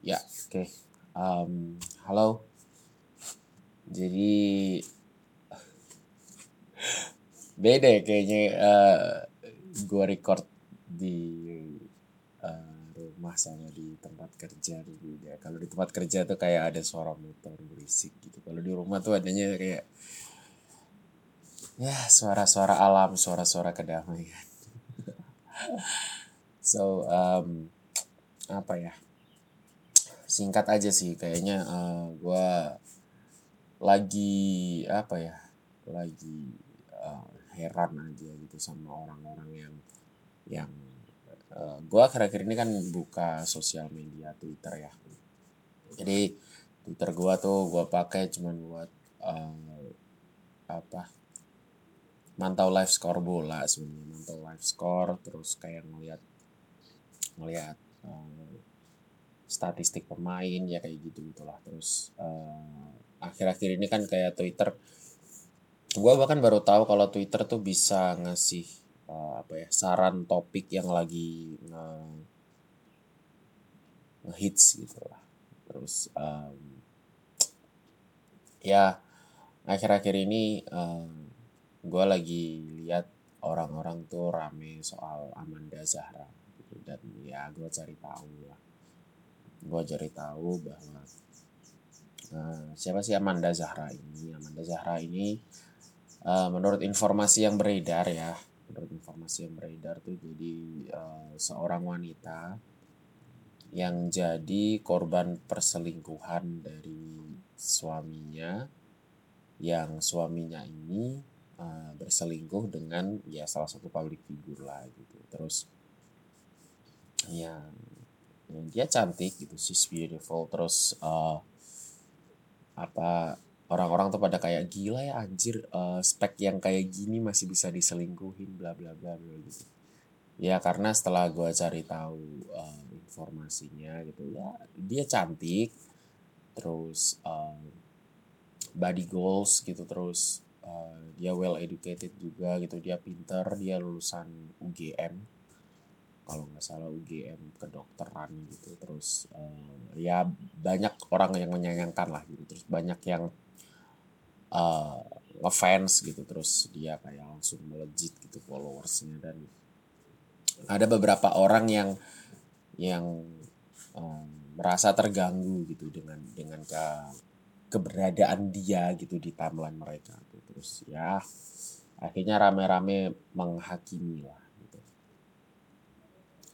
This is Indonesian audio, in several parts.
Ya, oke. Um, halo. Jadi beda ya kayaknya uh, gue record di uh, rumah sama di tempat kerja tuh beda. Kalau di tempat kerja tuh kayak ada suara motor berisik gitu. Kalau di rumah tuh adanya kayak ya suara-suara alam, suara-suara kedamaian. so um, apa ya? Singkat aja sih kayaknya uh, gue lagi apa ya? Lagi uh, heran aja gitu sama orang-orang yang yang uh, gue akhir-akhir ini kan buka sosial media Twitter ya. Jadi Twitter gue tuh gue pakai cuman buat uh, apa mantau live score bola sebenarnya mantau live score terus kayak ngeliat ngeliat uh, statistik pemain ya kayak gitu gitulah. Terus uh, akhir-akhir ini kan kayak Twitter. Gue bahkan baru tahu kalau Twitter tuh bisa ngasih uh, apa ya saran topik yang lagi nge ngehits gitu lah terus um, ya akhir-akhir ini um, gue lagi lihat orang-orang tuh rame soal Amanda Zahra gitu. Dan ya gue cari tahu lah gue cari tahu bahwa uh, siapa sih Amanda Zahra ini? Amanda Zahra ini uh, menurut informasi yang beredar ya menurut informasi yang beredar tuh jadi uh, seorang wanita yang jadi korban perselingkuhan dari suaminya yang suaminya ini uh, berselingkuh dengan ya salah satu public figure lah gitu. Terus ya, ya dia cantik gitu she's beautiful. Terus uh, apa orang-orang tuh pada kayak gila ya anjir uh, spek yang kayak gini masih bisa diselingkuhin bla bla bla bla gitu. Ya karena setelah gue cari tahu uh, informasinya gitu ya dia cantik. Terus uh, body goals gitu terus uh, dia well educated juga gitu dia pinter dia lulusan UGM kalau nggak salah UGM kedokteran gitu terus uh, ya banyak orang yang menyayangkan lah gitu. Terus banyak yang uh, ngefans gitu terus dia kayak langsung melejit gitu followersnya. Dan ada beberapa orang yang yang um, merasa terganggu gitu dengan dengan ke keberadaan dia gitu di timeline mereka gitu. terus ya akhirnya rame-rame menghakimi lah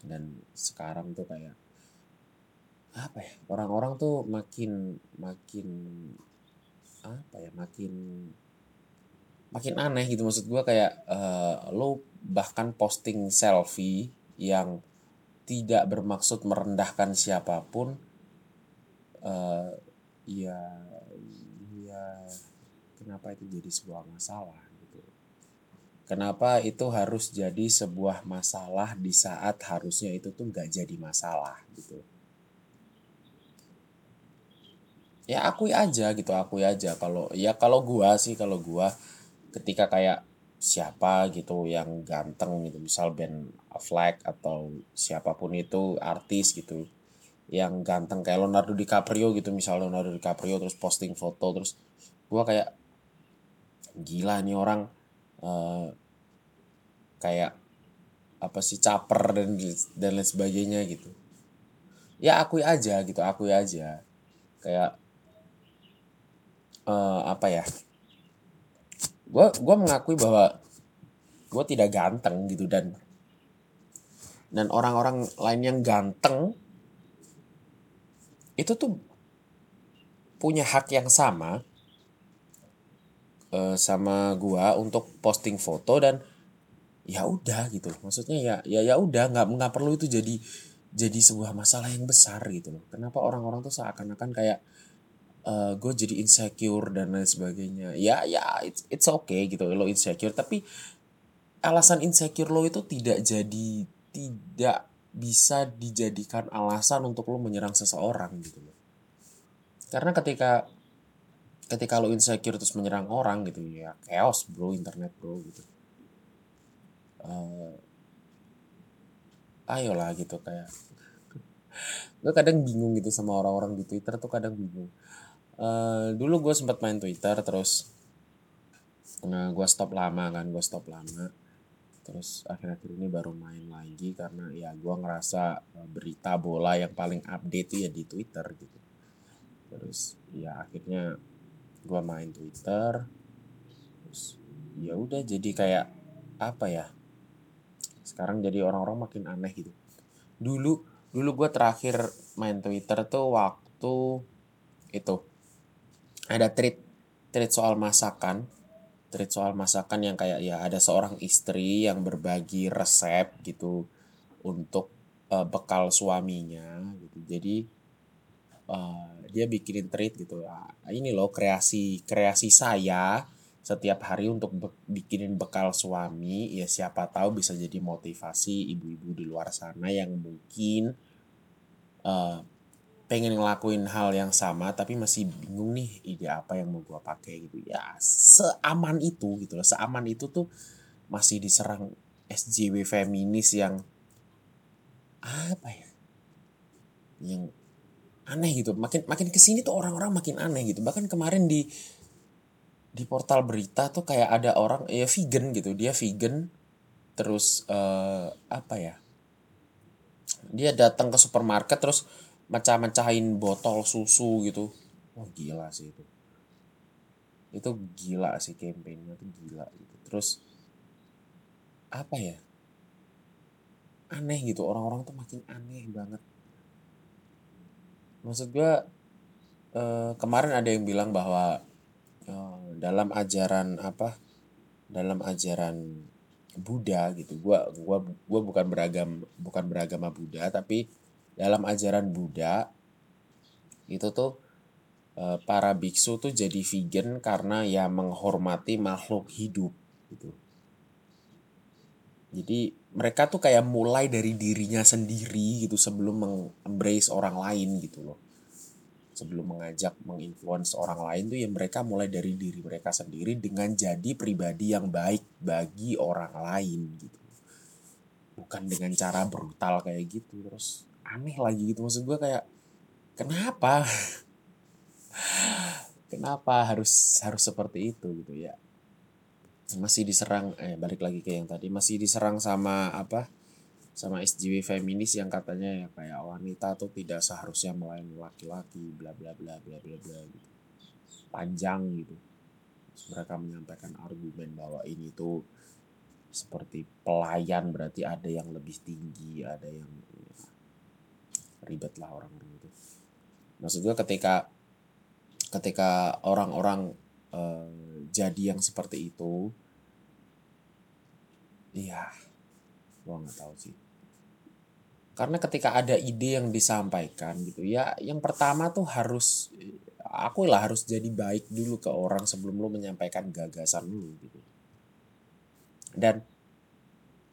dan sekarang tuh kayak apa ya orang-orang tuh makin makin apa ya makin makin aneh gitu maksud gue kayak uh, lo bahkan posting selfie yang tidak bermaksud merendahkan siapa pun uh, ya ya kenapa itu jadi sebuah masalah kenapa itu harus jadi sebuah masalah di saat harusnya itu tuh nggak jadi masalah gitu? Ya akui aja gitu akui aja. Kalau ya kalau gua sih kalau gua ketika kayak siapa gitu yang ganteng gitu misal Ben Affleck atau siapa pun itu artis gitu yang ganteng kayak Leonardo DiCaprio gitu misalnya Leonardo DiCaprio terus posting foto terus gua kayak gila nih orang uh, kayak apa sih caper dan dan lain sebagainya gitu. Ya akui aja gitu akui aja. Kayak uh, apa ya? Gue gua mengakui bahwa gue tidak ganteng gitu dan dan orang-orang lain yang ganteng itu tuh punya hak yang sama uh, sama gua untuk posting foto dan ya udah gitu loh. Maksudnya ya ya ya udah nggak nggak perlu itu jadi jadi sebuah masalah yang besar gitu loh. Kenapa orang-orang tuh seakan-akan kayak uh, eh, gue jadi insecure dan lain sebagainya. Ya ya it's, it's okay gitu lo insecure. Tapi alasan insecure lo itu tidak jadi tidak bisa dijadikan alasan untuk lo menyerang seseorang gitu loh. Karena ketika ketika lo insecure terus menyerang orang gitu ya chaos bro internet bro gitu. Uh, ayolah gitu kayak gue kadang bingung gitu sama orang-orang di Twitter tuh kadang bingung. Uh, dulu gue sempat main Twitter terus nah gue stop lama kan gue stop lama. Terus akhir-akhir ini baru main lagi karena ya gue ngerasa eh, berita bola yang paling update tuh ya di Twitter gitu. Terus ya akhirnya gue main Twitter terus ya udah jadi kayak apa ya sekarang jadi orang-orang makin aneh gitu. Dulu dulu gue terakhir main Twitter tuh waktu itu ada tweet tweet soal masakan tweet soal masakan yang kayak ya ada seorang istri yang berbagi resep gitu untuk uh, bekal suaminya gitu. Jadi uh, dia bikinin treat gitu. Ya ini loh kreasi kreasi saya setiap hari untuk be bikinin bekal suami. Ya siapa tahu bisa jadi motivasi ibu-ibu di luar sana yang mungkin uh, pengen ngelakuin hal yang sama tapi masih bingung nih ide apa yang mau gue pakai gitu. Ya seaman itu gitu loh. Seaman itu tuh masih diserang SJW feminis yang apa ya? Yang aneh gitu. Makin makin ke sini tuh orang-orang makin aneh gitu. Bahkan kemarin di di portal berita tuh kayak ada orang ya vegan gitu. Dia vegan terus uh, apa ya? Dia datang ke supermarket terus mecah-mecahin botol susu gitu. Wah gila sih itu. Itu gila sih kampanyenya tuh gila gitu. Terus apa ya? Aneh gitu. Orang-orang tuh makin aneh banget maksud gue uh, kemarin ada yang bilang bahwa uh, dalam ajaran apa dalam ajaran Buddha gitu gua gua gua bukan beragam bukan beragama Buddha tapi dalam ajaran Buddha itu tuh uh, para biksu tuh jadi vegan karena ya menghormati makhluk hidup gitu. Jadi mereka tuh kayak mulai dari dirinya sendiri gitu sebelum mengembrace orang lain gitu loh. Sebelum mengajak menginfluence orang lain tuh ya mereka mulai dari diri mereka sendiri dengan jadi pribadi yang baik bagi orang lain gitu. Bukan dengan cara brutal kayak gitu terus aneh lagi gitu. Maksud gue kayak kenapa? Kenapa harus harus seperti itu gitu ya masih diserang eh balik lagi ke yang tadi masih diserang sama apa? Sama SJW feminis yang katanya ya kayak wanita tuh tidak seharusnya melayani laki-laki bla bla bla bla bla bla gitu. Panjang gitu. Terus mereka menyampaikan argumen bahwa ini tuh seperti pelayan berarti ada yang lebih tinggi ada yang ya, ribet lah orang-orang itu. Maksud gue ketika ketika orang-orang uh, jadi yang seperti itu iya gue nggak tahu sih. Karena ketika ada ide yang disampaikan gitu ya yang pertama tuh harus aku lah harus jadi baik dulu ke orang sebelum lu menyampaikan gagasan lu gitu. Dan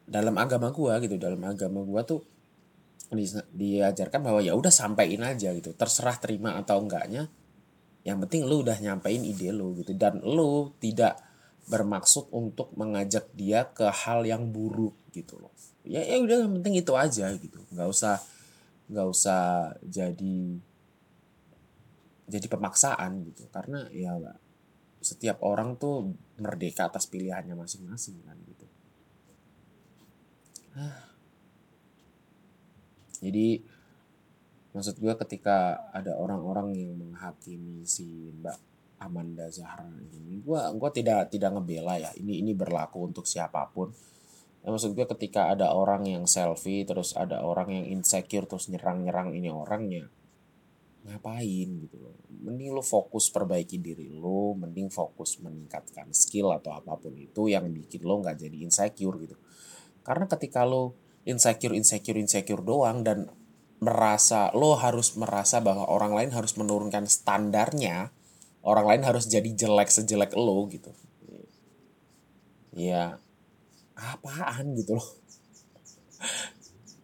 dalam agama gua gitu dalam agama gua tuh di, diajarkan bahwa ya udah sampaikan aja gitu terserah terima atau enggaknya yang penting lu udah nyampein ide lu gitu. Dan lu tidak bermaksud untuk mengajak dia ke hal yang buruk gitu loh. Ya ya udah yang penting itu aja gitu. Nggak usah nggak usah jadi jadi pemaksaan gitu. Karena ya setiap orang tuh merdeka atas pilihannya masing-masing kan gitu. Jadi maksud gue ketika ada orang-orang yang menghakimi si Mbak Amanda Zahra ini gue gua tidak tidak ngebela ya. Ini ini berlaku untuk siapa pun. Ya, maksud gue ketika ada orang yang selfie terus ada orang yang insecure terus nyerang-nyerang ini orangnya ngapain gitu loh? Mending lo fokus perbaiki diri lo mending fokus meningkatkan skill atau apa pun itu yang bikin lo nggak jadi insecure gitu. Karena ketika lo insecure insecure insecure doang dan merasa lo harus merasa bahwa orang lain harus menurunkan standarnya orang lain harus jadi jelek sejelek lo gitu. Ya apaan gitu loh.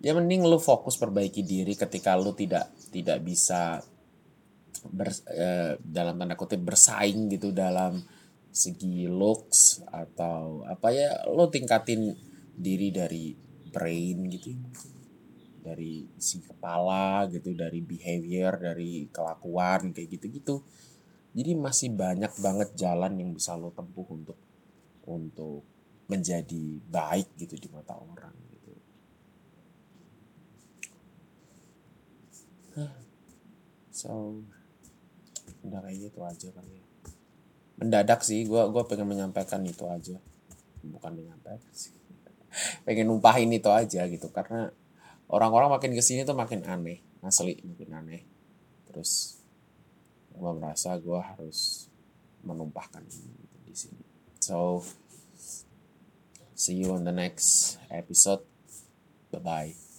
Ya mending lu fokus perbaiki diri ketika lu tidak tidak bisa ber, eh, dalam tanda kutip bersaing gitu dalam segi looks atau apa ya lo tingkatin diri dari brain gitu dari si kepala gitu dari behavior dari kelakuan kayak gitu-gitu. Jadi masih banyak banget jalan yang bisa lo tempuh untuk untuk menjadi baik gitu di mata orang gitu. So udah kayak gitu aja kali ya. Mendadak sih gue gua pengen menyampaikan itu aja. Bukan menyampaikan sih. Pengen numpahin itu aja gitu karena orang-orang makin ke sini tuh makin aneh asli makin aneh. Terus gue merasa gue harus menumpahkan gitu di sini. So see you on the next episode. Bye bye